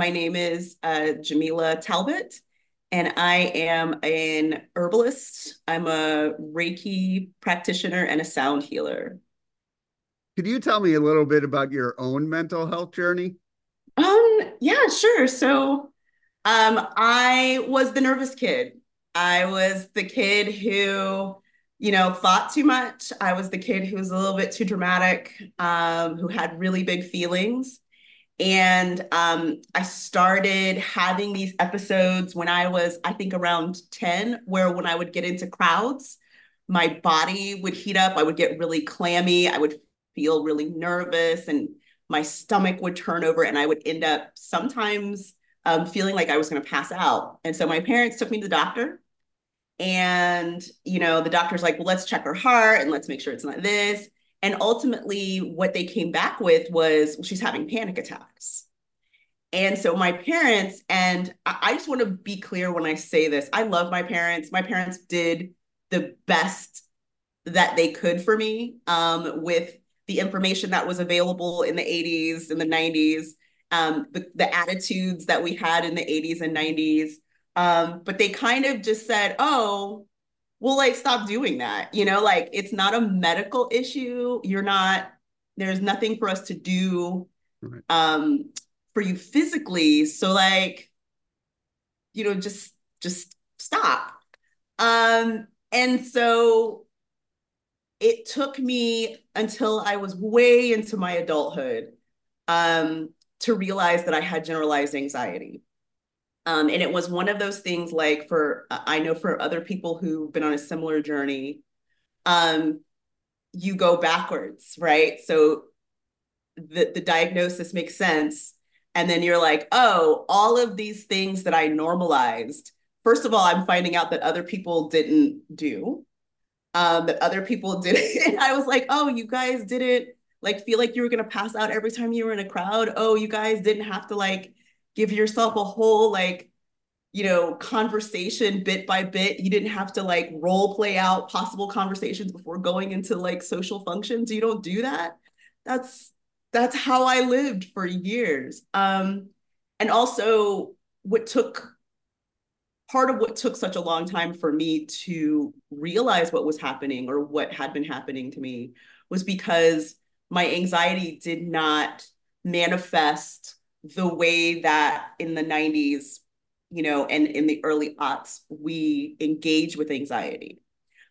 my name is uh, Jamila Talbot, and I am an herbalist. I'm a Reiki practitioner and a sound healer. Could you tell me a little bit about your own mental health journey? Um, yeah, sure. So, um, I was the nervous kid. I was the kid who, you know, thought too much. I was the kid who was a little bit too dramatic, um, who had really big feelings. And um, I started having these episodes when I was, I think, around 10, where when I would get into crowds, my body would heat up. I would get really clammy. I would feel really nervous and my stomach would turn over and I would end up sometimes um, feeling like I was going to pass out. And so my parents took me to the doctor. And, you know, the doctor's like, well, let's check her heart and let's make sure it's not this. And ultimately, what they came back with was well, she's having panic attacks. And so my parents, and I just want to be clear when I say this, I love my parents. My parents did the best that they could for me um, with the information that was available in the 80s and the 90s, um, the, the attitudes that we had in the 80s and 90s. Um, but they kind of just said, oh, well, like stop doing that. You know, like it's not a medical issue. You're not, there's nothing for us to do right. um for you physically. So like, you know, just just stop. Um, and so it took me until I was way into my adulthood um, to realize that I had generalized anxiety. Um, and it was one of those things like for I know for other people who've been on a similar journey, um, you go backwards, right? So the, the diagnosis makes sense. And then you're like, oh, all of these things that I normalized. First of all, I'm finding out that other people didn't do, um, that other people didn't. And I was like, oh, you guys didn't like feel like you were gonna pass out every time you were in a crowd. Oh, you guys didn't have to like give yourself a whole like you know conversation bit by bit. You didn't have to like role play out possible conversations before going into like social functions. You don't do that. That's that's how i lived for years. Um and also what took part of what took such a long time for me to realize what was happening or what had been happening to me was because my anxiety did not manifest the way that in the 90s, you know, and in the early aughts, we engage with anxiety.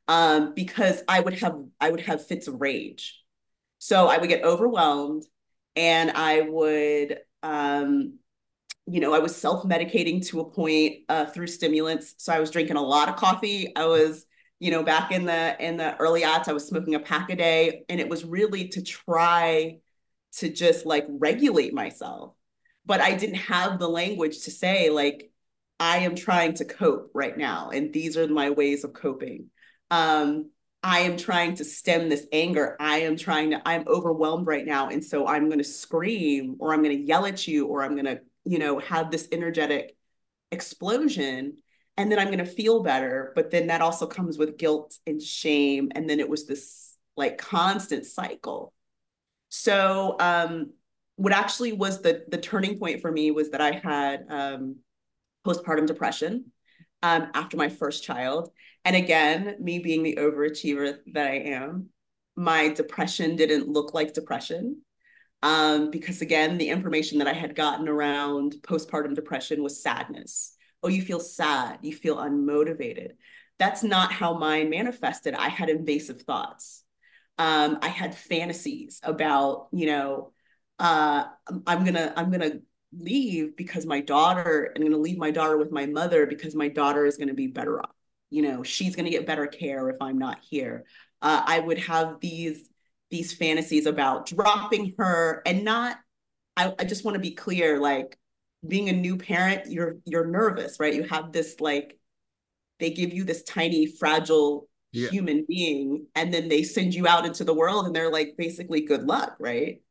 Um, because I would have I would have fits of rage. So I would get overwhelmed and I would um, you know, I was self-medicating to a point uh, through stimulants. So I was drinking a lot of coffee. I was, you know, back in the in the early aughts, I was smoking a pack a day, and it was really to try to just like regulate myself but I didn't have the language to say like I am trying to cope right now and these are my ways of coping. Um, I am trying to stem this anger. I am trying to I'm overwhelmed right now and so I'm going to scream or I'm going to yell at you or I'm going to, you know, have this energetic explosion and then I'm going to feel better, but then that also comes with guilt and shame and then it was this like constant cycle. So um what actually was the the turning point for me was that I had um, postpartum depression um, after my first child, and again, me being the overachiever that I am, my depression didn't look like depression. Um, because again, the information that I had gotten around postpartum depression was sadness. Oh, you feel sad, you feel unmotivated. That's not how mine manifested. I had invasive thoughts. Um, I had fantasies about, you know, uh, I'm gonna I'm gonna leave because my daughter I'm gonna leave my daughter with my mother because my daughter is gonna be better off. You know, she's gonna get better care if I'm not here. Uh, I would have these these fantasies about dropping her and not. I, I just want to be clear, like being a new parent, you're you're nervous, right? You have this like they give you this tiny fragile yeah. human being and then they send you out into the world and they're like basically good luck right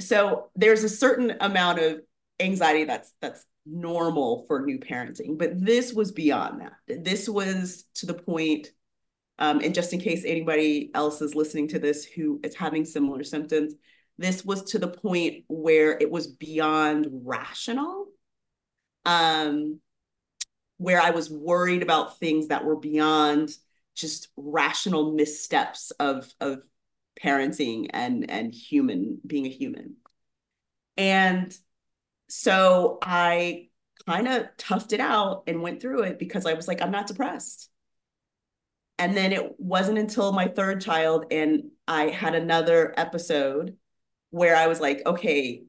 so there's a certain amount of anxiety that's that's normal for new parenting but this was beyond that. This was to the point um, and just in case anybody else is listening to this who is having similar symptoms this was to the point where it was beyond rational um, where I was worried about things that were beyond just rational missteps of of parenting and and human being a human. And so I kind of toughed it out and went through it because I was like, I'm not depressed. And then it wasn't until my third child and I had another episode where I was like, okay,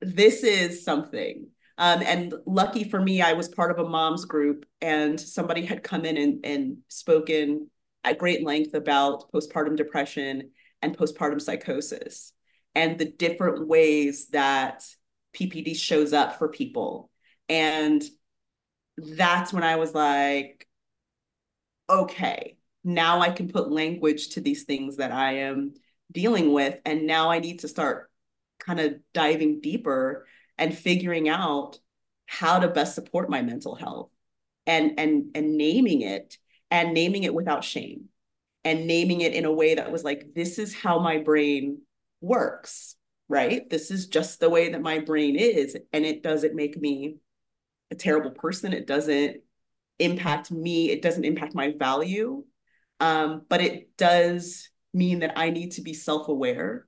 this is something. Um, and lucky for me, I was part of a mom's group, and somebody had come in and, and spoken at great length about postpartum depression and postpartum psychosis and the different ways that PPD shows up for people. And that's when I was like, okay, now I can put language to these things that I am dealing with. And now I need to start kind of diving deeper and figuring out how to best support my mental health and and and naming it and naming it without shame and naming it in a way that was like this is how my brain works right? This is just the way that my brain is and it doesn't make me a terrible person. It doesn't impact me. It doesn't impact my value. Um, but it does mean that i need to be self-aware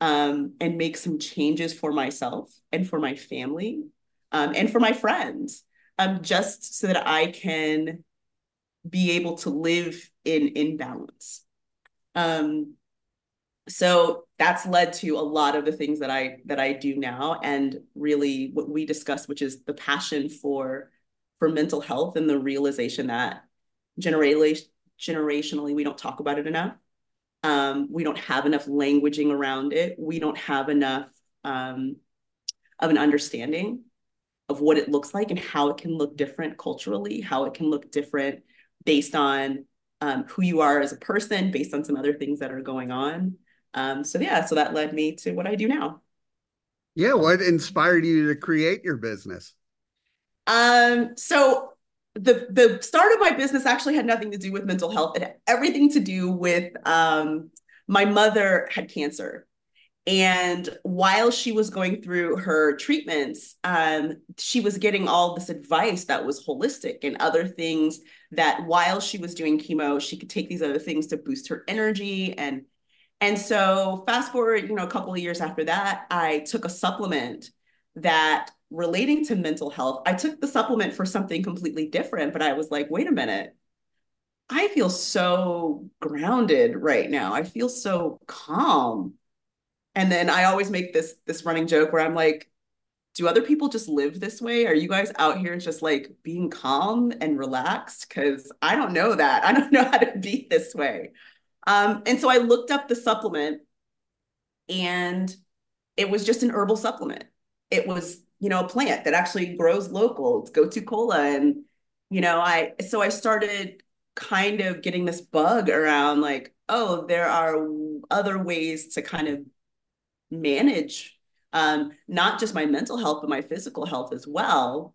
um, and make some changes for myself and for my family um, and for my friends um, just so that i can be able to live in in balance um, so that's led to a lot of the things that i that i do now and really what we discussed which is the passion for for mental health and the realization that generationally generationally we don't talk about it enough. Um, we don't have enough languaging around it. We don't have enough um, of an understanding of what it looks like and how it can look different culturally how it can look different based on um, who you are as a person based on some other things that are going on um, so yeah, so that led me to what I do now. Yeah, what inspired you to create your business? Um, so the the start of my business actually had nothing to do with mental health. It had everything to do with um, my mother had cancer. And while she was going through her treatments, um, she was getting all this advice that was holistic and other things that while she was doing chemo, she could take these other things to boost her energy and and so fast forward, you know, a couple of years after that, I took a supplement that relating to mental health. I took the supplement for something completely different, but I was like, wait a minute. I feel so grounded right now. I feel so calm. And then I always make this this running joke where I'm like, do other people just live this way? Are you guys out here just like being calm and relaxed? Because I don't know that. I don't know how to be this way. Um, and so I looked up the supplement and it was just an herbal supplement. It was, you know, a plant that actually grows local. It's gotu kola. And, you know, I, so I started kind of getting this bug around like, oh, there are other ways to kind of manage um, not just my mental health, but my physical health as well.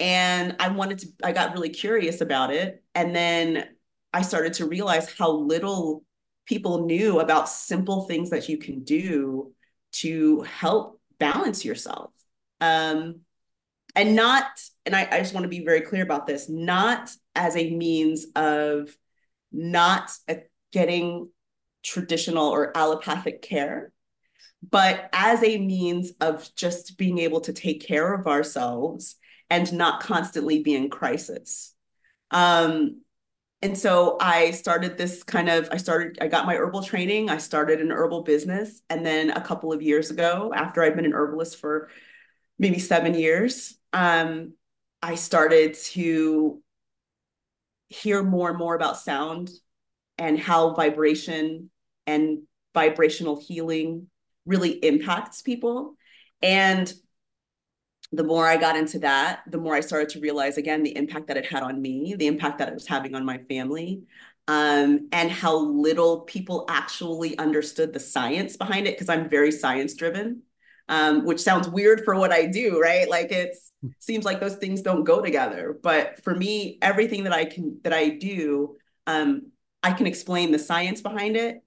And I wanted to, I got really curious about it. And then I started to realize how little people knew about simple things that you can do to help balance yourself. Um, and not, and I, I just want to be very clear about this, not as a means of not getting traditional or allopathic care, but as a means of just being able to take care of ourselves and not constantly be in crisis. Um, and so I started this kind of, I started, I got my herbal training. I started an herbal business. And then a couple of years ago, after I'd been an herbalist for maybe seven years, um, I started to hear more and more about sound and how vibration and vibrational healing really impacts people. And the more I got into that, the more I started to realize again the impact that it had on me, the impact that it was having on my family, um, and how little people actually understood the science behind it because I'm very science driven, um, which sounds weird for what I do, right? Like it seems like those things don't go together. But for me, everything that I can that I do, um, I can explain the science behind it.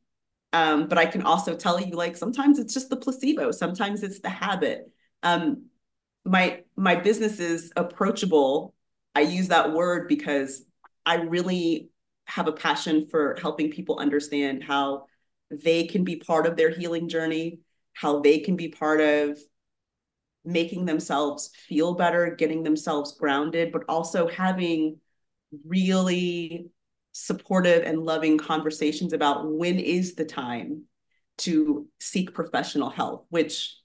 Um, but I can also tell you, like sometimes it's just the placebo, sometimes it's the habit. Um, my my business is approachable. I use that word because I really have a passion for helping people understand how they can be part of their healing journey, how they can be part of making themselves feel better, getting themselves grounded, but also having really supportive and loving conversations about when is the time to seek professional help, which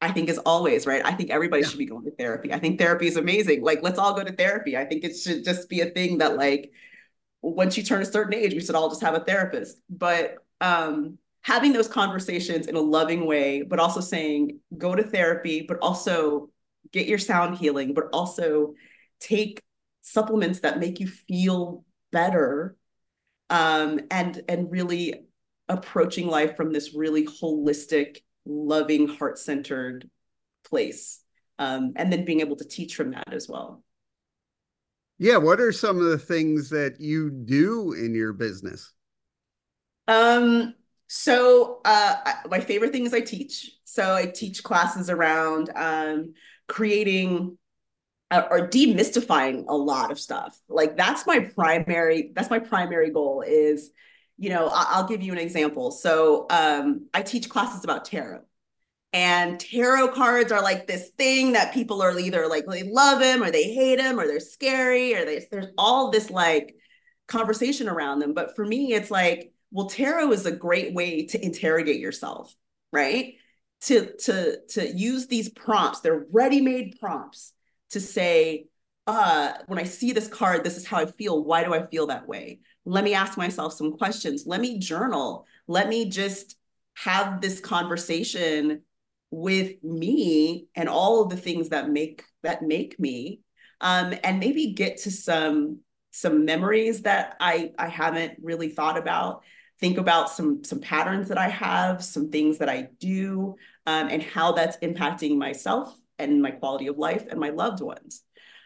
I think is always right. I think everybody yeah. should be going to therapy. I think therapy is amazing. Like, let's all go to therapy. I think it should just be a thing that, like, once you turn a certain age, we should all just have a therapist. But um, having those conversations in a loving way, but also saying, go to therapy, but also get your sound healing, but also take supplements that make you feel better um, and and really approaching life from this really holistic loving heart-centered place um, and then being able to teach from that as well. Yeah what are some of the things that you do in your business? Um so uh, my favorite thing is i teach. So i teach classes around um, creating or demystifying a lot of stuff. Like that's my primary, that's my primary goal is, you know, I'll give you an example. So um, I teach classes about tarot. And tarot cards are like this thing that people are either like they love them or they hate them or they're scary or they, there's all this like conversation around them. But for me, it's like, well, tarot is a great way to interrogate yourself, right? To to to use these prompts, they're ready-made prompts to say, uh, when I see this card, this is how I feel. Why do I feel that way? Let me ask myself some questions. Let me journal. Let me just have this conversation with me and all of the things that make that make me um, and maybe get to some some memories that I I haven't really thought about think about some some patterns that I have some things that I do um, and how that's impacting myself and my quality of life and my loved ones.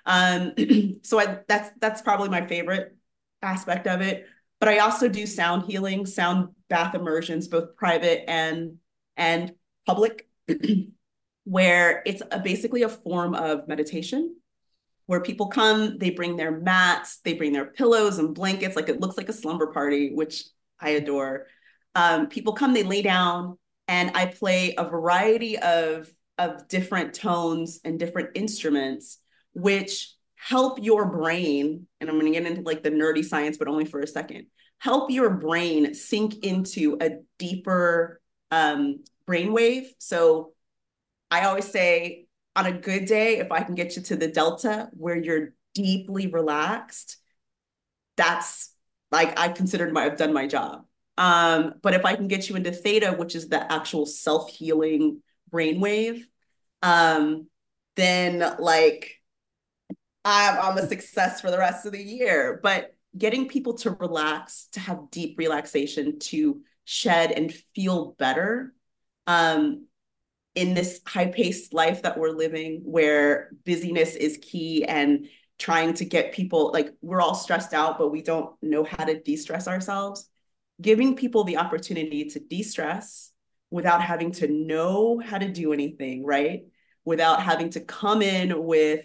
Um, so I, that's that's probably my favorite aspect of it. But I also do sound healing, sound bath immersions, both private and and public, where it's a, basically a form of meditation where people come, they bring their mats, they bring their pillows and blankets, like it looks like a slumber party, which I adore. Um, people come, they lay down, and I play a variety of of different tones and different instruments, which help your brain. And I'm going to get into like the nerdy science, but only for a second. Help your brain sink into a deeper um, brainwave. So I always say, on a good day, if I can get you to the delta where you're deeply relaxed, that's like I considered my I've done my job. Um, but if I can get you into theta, which is the actual self-healing brainwave, um, then like I'm, I'm a success for the rest of the year. But getting people to relax, to have deep relaxation, to shed and feel better um, in this high paced life that we're living, where busyness is key and trying to get people like we're all stressed out, but we don't know how to de stress ourselves. Giving people the opportunity to de stress without having to know how to do anything, right? Without having to come in with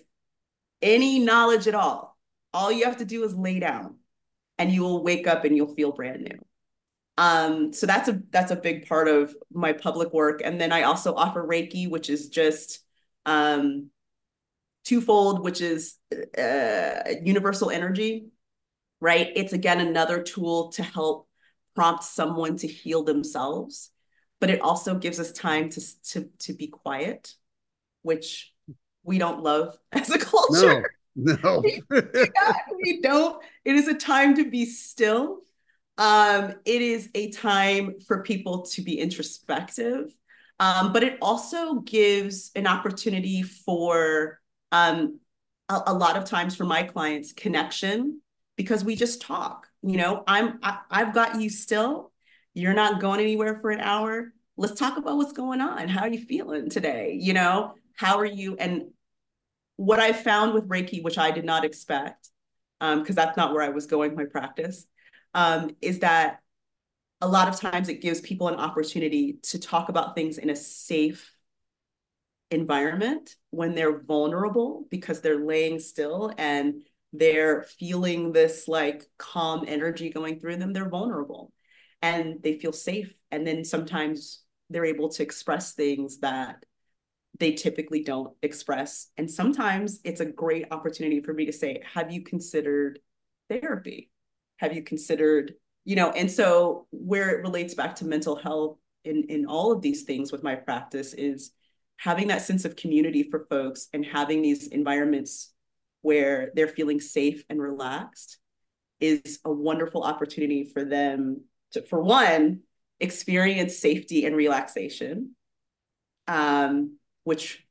any knowledge at all. All you have to do is lay down and you will wake up and you'll feel brand new. Um, so that's a that's a big part of my public work. And then I also offer Reiki, which is just um, twofold, which is uh, universal energy, right? It's again another tool to help prompt someone to heal themselves but it also gives us time to to to be quiet, which we don't love as a culture. No, no. we, we don't. It is a time to be still. Um, it is a time for people to be introspective, um, but it also gives an opportunity for um, a, a lot of times for my clients connection because we just talk. You know, I'm I, I've got you still you're not going anywhere for an hour. Let's talk about what's going on. How are you feeling today? You know, how are you? And what I found with Reiki, which I did not expect, because um, that's not where I was going my practice, um, is that a lot of times it gives people an opportunity to talk about things in a safe environment when they're vulnerable because they're laying still and they're feeling this like calm energy going through them, they're vulnerable and they feel safe. And then sometimes they're able to express things that they typically don't express. And sometimes it's a great opportunity for me to say, Have you considered therapy? Have you considered, you know, and so where it relates back to mental health in, in all of these things with my practice is having that sense of community for folks and having these environments where they're feeling safe and relaxed is a wonderful opportunity for them to, for one, experience safety and relaxation, um, which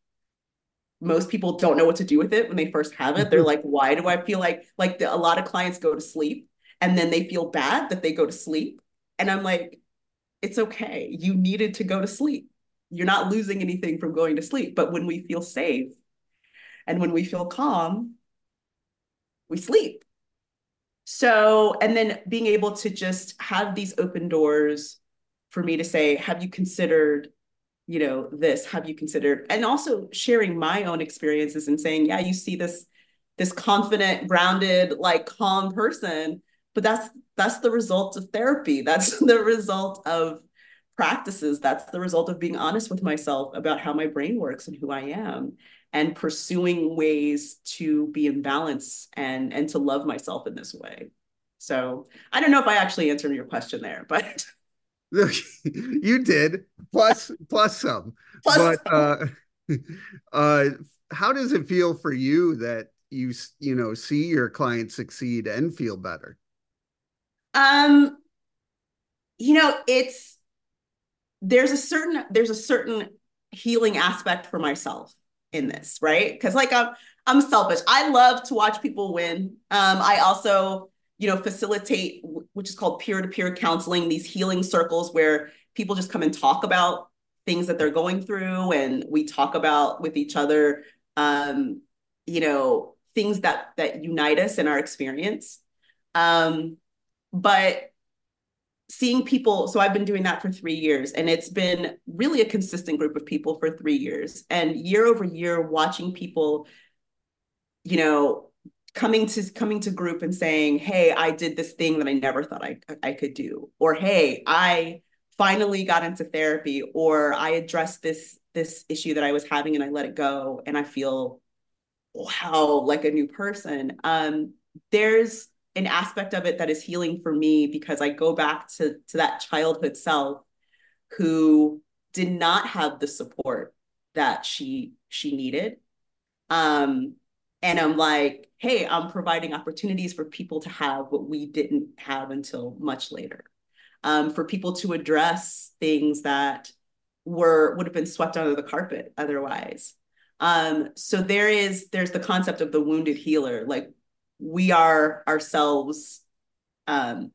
most people don't know what to do with it when they first have it. They're like, why do I feel like like the, a lot of clients go to sleep and then they feel bad that they go to sleep. And I'm like, it's okay. You needed to go to sleep. You're not losing anything from going to sleep. But when we feel safe and when we feel calm, we sleep. So, and then being able to just have these open doors for me to say, have you considered, you know, this? Have you considered, and also sharing my own experiences and saying, yeah, you see this, this confident, grounded, like calm person, but that's that's the result of therapy. That's the result of practices. That's the result of being honest with myself about how my brain works and who I am and pursuing ways to be in balance and and to love myself in this way. So i don't know if i actually answered your question there but you did plus plus some plus but some. uh uh how does it feel for you that you you know see your clients succeed and feel better? Um you know it's there's a certain there's a certain healing aspect for myself in this, right? Because like I'm I'm selfish. I love to watch people win. Um, I also, you know, facilitate which is called peer-to-peer counseling, these healing circles where people just come and talk about things that they're going through and we talk about with each other um, you know, things that that unite us in our experience. Um, but seeing people so i've been doing that for three years and it's been really a consistent group of people for three years. And year over year watching people you know coming to coming to group and saying hey i did this thing that i never thought i, I could do or hey i finally got into therapy or i addressed this this issue that i was having and i let it go and i feel wow like a new person. Um there's an aspect of it that is healing for me because I go back to, to that childhood self who did not have the support that she she needed. Um, and I'm like, hey, I'm providing opportunities for people to have what we didn't have until much later. Um, for people to address things that were would have been swept under the carpet otherwise. Um, so there is there's the concept of the wounded healer. Like we are ourselves um,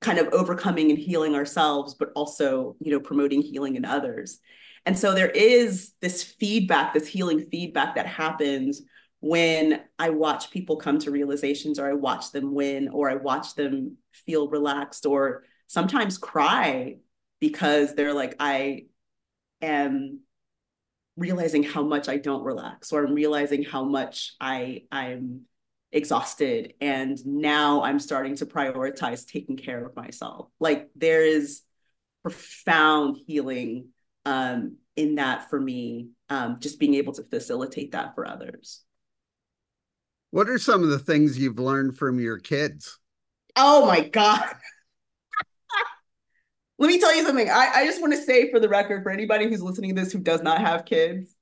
kind of overcoming and healing ourselves, but also, you know, promoting healing in others. And so there is this feedback, this healing feedback that happens when I watch people come to realizations or I watch them win or I watch them feel relaxed or sometimes cry because they're like, I am realizing how much I don't relax or I'm realizing how much I I'm exhausted and now I'm starting to prioritize taking care of myself. Like there is profound healing um, in that for me, um, just being able to facilitate that for others. What are some of the things you've learned from your kids? Oh my God. Let me tell you something. I, I just want to say for the record, for anybody who's listening to this who does not have kids,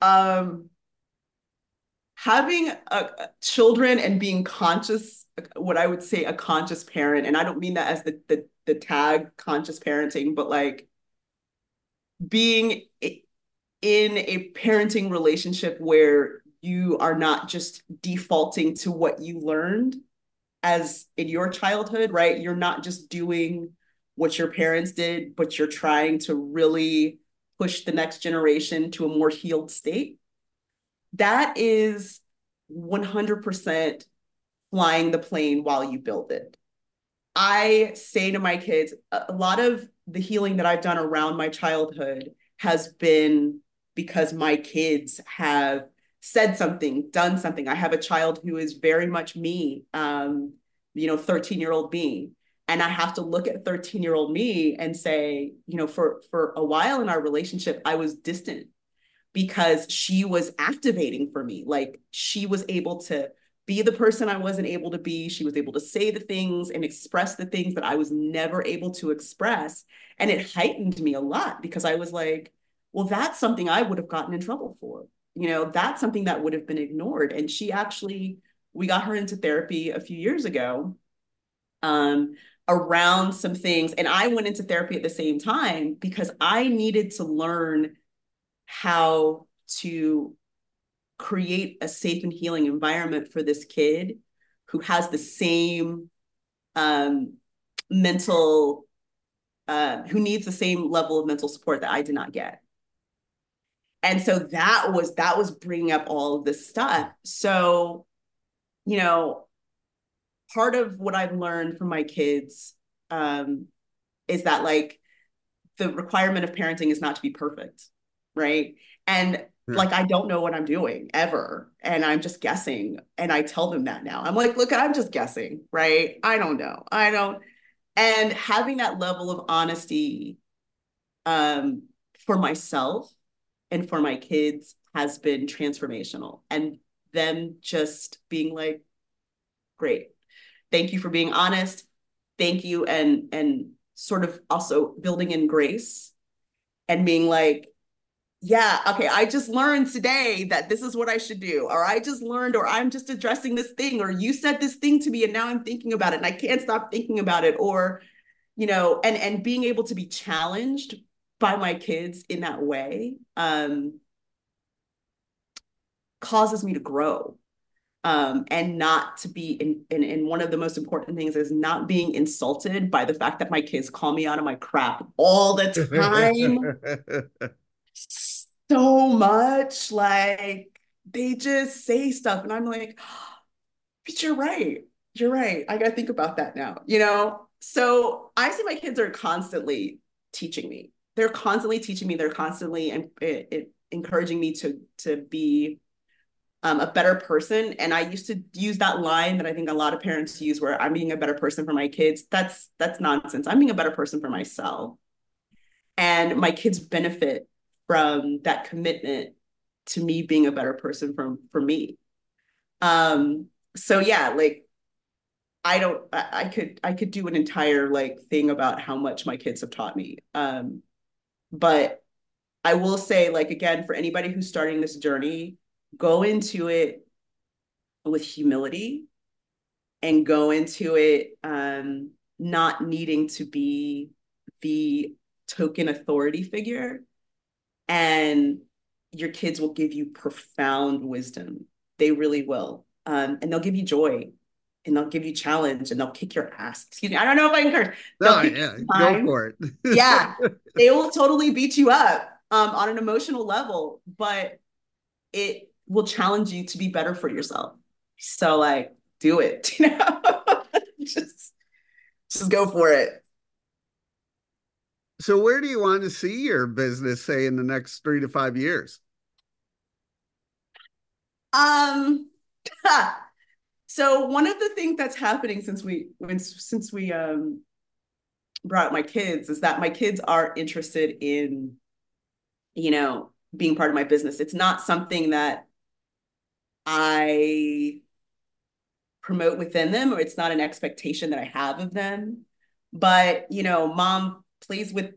um, having children and being conscious, what I would say a conscious parent, and I don't mean that as the the, the tag conscious parenting, but like being in a parenting relationship where you are not just defaulting to what you learned as in your childhood, right? You're not just doing what your parents did, but you're trying to really push the next generation to a more healed state. That is 100% flying the plane while you build it. I say to my kids, a lot of the healing that I've done around my childhood has been because my kids have said something, done something. I have a child who is very much me, um, you know, 13 year old me. And I have to look at 13 year old me and say, you know, for, for a while in our relationship, I was distant because she was activating for me. Like she was able to be the person I wasn't able to be. She was able to say the things and express the things that I was never able to express. And it heightened me a lot because I was like, well, that's something I would have gotten in trouble for. You know, that's something that would have been ignored. And she actually, we got her into therapy a few years ago um, around some things. And I went into therapy at the same time because I needed to learn how to create a safe and healing environment for this kid who has the same um, mental, uh, who needs the same level of mental support that I did not get. And so that was that was bringing up all of this stuff. So, you know, part of what I've learned from my kids um, is that like the requirement of parenting is not to be perfect, right? And like I don't know what I'm doing ever. And I'm just guessing. And I tell them that now. I'm like, look, I'm just guessing, right? I don't know. I don't. And having that level of honesty um, for myself and for my kids has been transformational. And them just being like, great. Thank you for being honest. Thank you. And and sort of also building in grace and being like, yeah, okay, I just learned today that this is what I should do, or I just learned, or I'm just addressing this thing, or you said this thing to me and now I'm thinking about it and I can't stop thinking about it, or, you know, and and being able to be challenged by my kids in that way um, causes me to grow. Um, and not to be in, in in one of the most important things is not being insulted by the fact that my kids call me out of my crap all the time so much. Like they just say stuff, and I'm like, but you're right. You're right. I got to think about that now, you know? So I see my kids are constantly teaching me. They're constantly teaching me. They're constantly and it, it, encouraging me to to be um, a better person. And I used to use that line that I think a lot of parents use, where I'm being a better person for my kids. That's that's nonsense. I'm being a better person for myself, and my kids benefit from that commitment to me being a better person from for me um so yeah like i don't I, I could i could do an entire like thing about how much my kids have taught me um but i will say like again for anybody who's starting this journey go into it with humility and go into it um not needing to be the token authority figure and your kids will give you profound wisdom. They really will. Um, and they'll give you joy and they'll give you challenge and they'll kick your ass. Excuse me. I don't know if I can curse. No, yeah, go for it. yeah. They will totally beat you up um, on an emotional level, but it will challenge you to be better for yourself. So like do it, you know, just, just go for it. So, where do you want to see your business, say, in the next three to five years? Um, so one of the things that's happening since we when since we um brought my kids is that my kids are interested in, you know, being part of my business. It's not something that I promote within them, or it's not an expectation that I have of them. But you know, mom plays with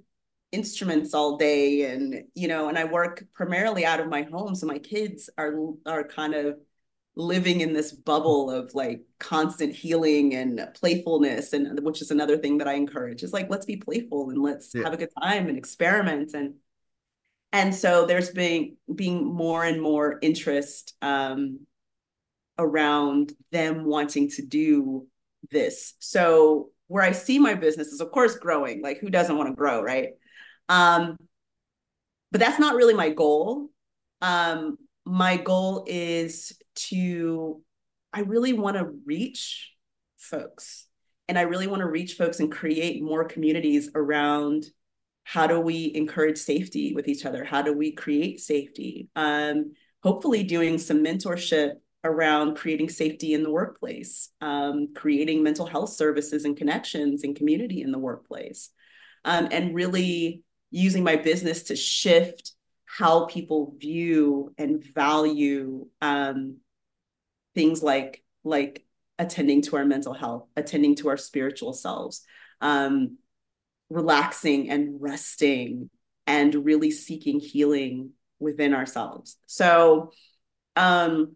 instruments all day and you know and i work primarily out of my home so my kids are are kind of living in this bubble of like constant healing and playfulness and which is another thing that i encourage is like let's be playful and let's yeah. have a good time and experiment and and so there's been being more and more interest um, around them wanting to do this so where I see my business is, of course, growing. Like, who doesn't want to grow, right? Um, but that's not really my goal. Um, my goal is to, I really want to reach folks. And I really want to reach folks and create more communities around how do we encourage safety with each other? How do we create safety? Um, hopefully, doing some mentorship around creating safety in the workplace, um, creating mental health services and connections and community in the workplace, um, and really using my business to shift how people view and value um, things like like attending to our mental health, attending to our spiritual selves, um, relaxing and resting, and really seeking healing within ourselves. So, um,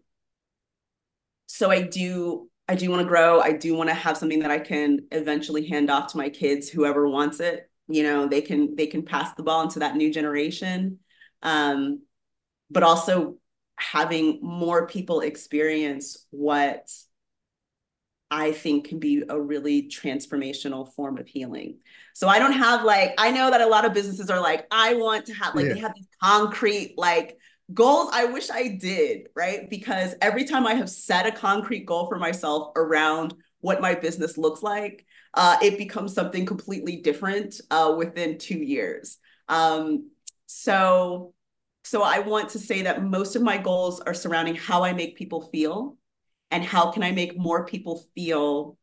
so I do I do want to grow. I do want to have something that I can eventually hand off to my kids, whoever wants it. You know, they can they can pass the ball into that new generation. Um, but also having more people experience what I think can be a really transformational form of healing. So I don't have like, I know that a lot of businesses are like, I want to have like, yeah. they have these concrete like goals. I wish I did, right? Because every time I have set a concrete goal for myself around what my business looks like, uh, it becomes something completely different uh, within two years. Um, so, so I want to say that most of my goals are surrounding how I make people feel and how can I make more people feel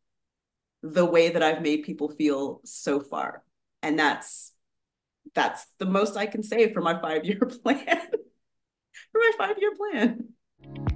the way that I've made people feel so far. And that's that's the most I can say for my 5-year plan. for my 5-year plan.